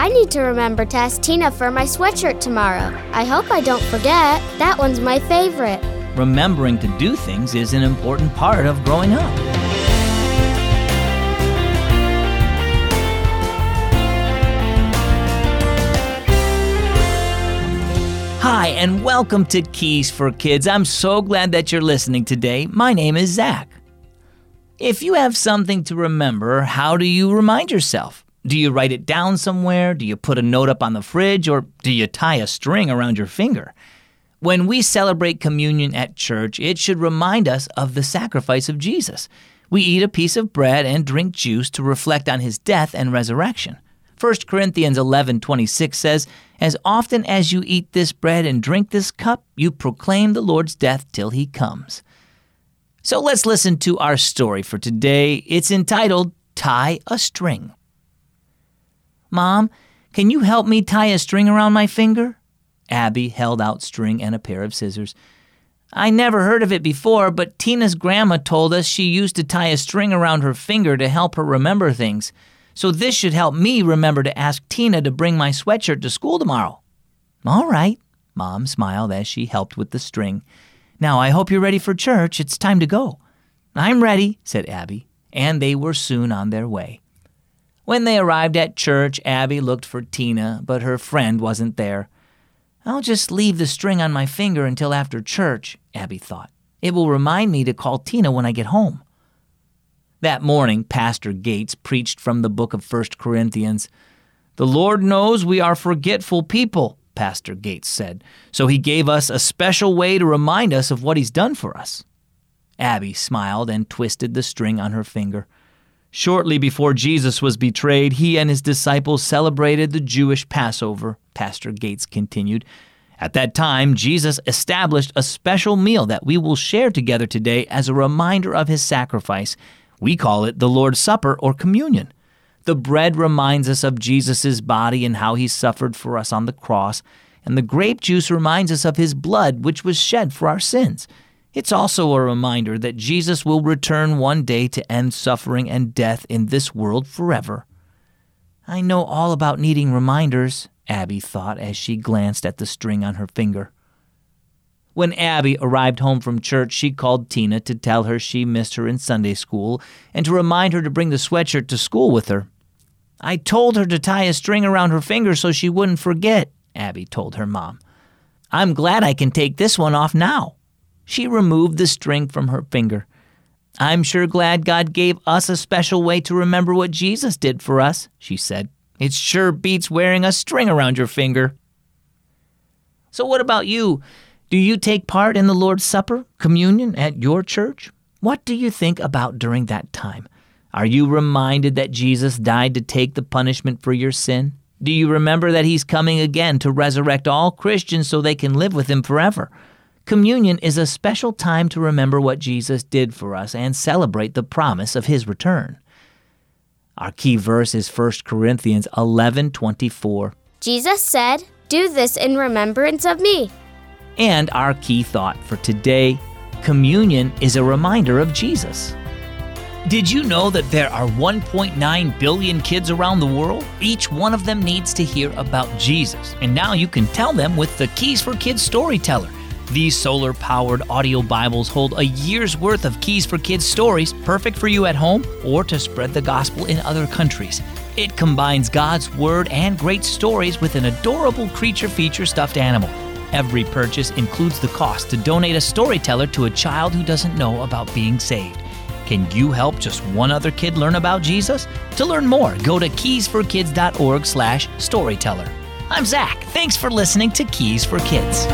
I need to remember to ask Tina for my sweatshirt tomorrow. I hope I don't forget. That one's my favorite. Remembering to do things is an important part of growing up. Hi, and welcome to Keys for Kids. I'm so glad that you're listening today. My name is Zach. If you have something to remember, how do you remind yourself? Do you write it down somewhere? Do you put a note up on the fridge? Or do you tie a string around your finger? When we celebrate communion at church, it should remind us of the sacrifice of Jesus. We eat a piece of bread and drink juice to reflect on his death and resurrection. 1 Corinthians 11:26 says, "As often as you eat this bread and drink this cup, you proclaim the Lord's death till he comes." So let's listen to our story for today. It's entitled Tie a String. Mom, can you help me tie a string around my finger? Abby held out string and a pair of scissors. I never heard of it before, but Tina's grandma told us she used to tie a string around her finger to help her remember things. So this should help me remember to ask Tina to bring my sweatshirt to school tomorrow. All right, Mom smiled as she helped with the string. Now I hope you're ready for church. It's time to go. I'm ready, said Abby, and they were soon on their way. When they arrived at church, Abby looked for Tina, but her friend wasn't there. I'll just leave the string on my finger until after church, Abby thought. It will remind me to call Tina when I get home. That morning, Pastor Gates preached from the book of 1 Corinthians. The Lord knows we are forgetful people, Pastor Gates said, so he gave us a special way to remind us of what he's done for us. Abby smiled and twisted the string on her finger. Shortly before Jesus was betrayed, he and his disciples celebrated the Jewish Passover, Pastor Gates continued. At that time, Jesus established a special meal that we will share together today as a reminder of his sacrifice. We call it the Lord's Supper or communion. The bread reminds us of Jesus' body and how he suffered for us on the cross, and the grape juice reminds us of his blood, which was shed for our sins. It's also a reminder that Jesus will return one day to end suffering and death in this world forever. I know all about needing reminders, Abby thought as she glanced at the string on her finger. When Abby arrived home from church, she called Tina to tell her she missed her in Sunday school and to remind her to bring the sweatshirt to school with her. I told her to tie a string around her finger so she wouldn't forget, Abby told her mom. I'm glad I can take this one off now. She removed the string from her finger. I'm sure glad God gave us a special way to remember what Jesus did for us, she said. It sure beats wearing a string around your finger. So, what about you? Do you take part in the Lord's Supper, communion at your church? What do you think about during that time? Are you reminded that Jesus died to take the punishment for your sin? Do you remember that He's coming again to resurrect all Christians so they can live with Him forever? Communion is a special time to remember what Jesus did for us and celebrate the promise of his return. Our key verse is 1 Corinthians 11:24. Jesus said, "Do this in remembrance of me." And our key thought for today, communion is a reminder of Jesus. Did you know that there are 1.9 billion kids around the world? Each one of them needs to hear about Jesus, and now you can tell them with the Keys for Kids storyteller. These solar powered audio Bibles hold a year's worth of Keys for Kids stories, perfect for you at home or to spread the gospel in other countries. It combines God's Word and great stories with an adorable creature feature stuffed animal. Every purchase includes the cost to donate a storyteller to a child who doesn't know about being saved. Can you help just one other kid learn about Jesus? To learn more, go to keysforkids.org slash storyteller. I'm Zach. Thanks for listening to Keys for Kids.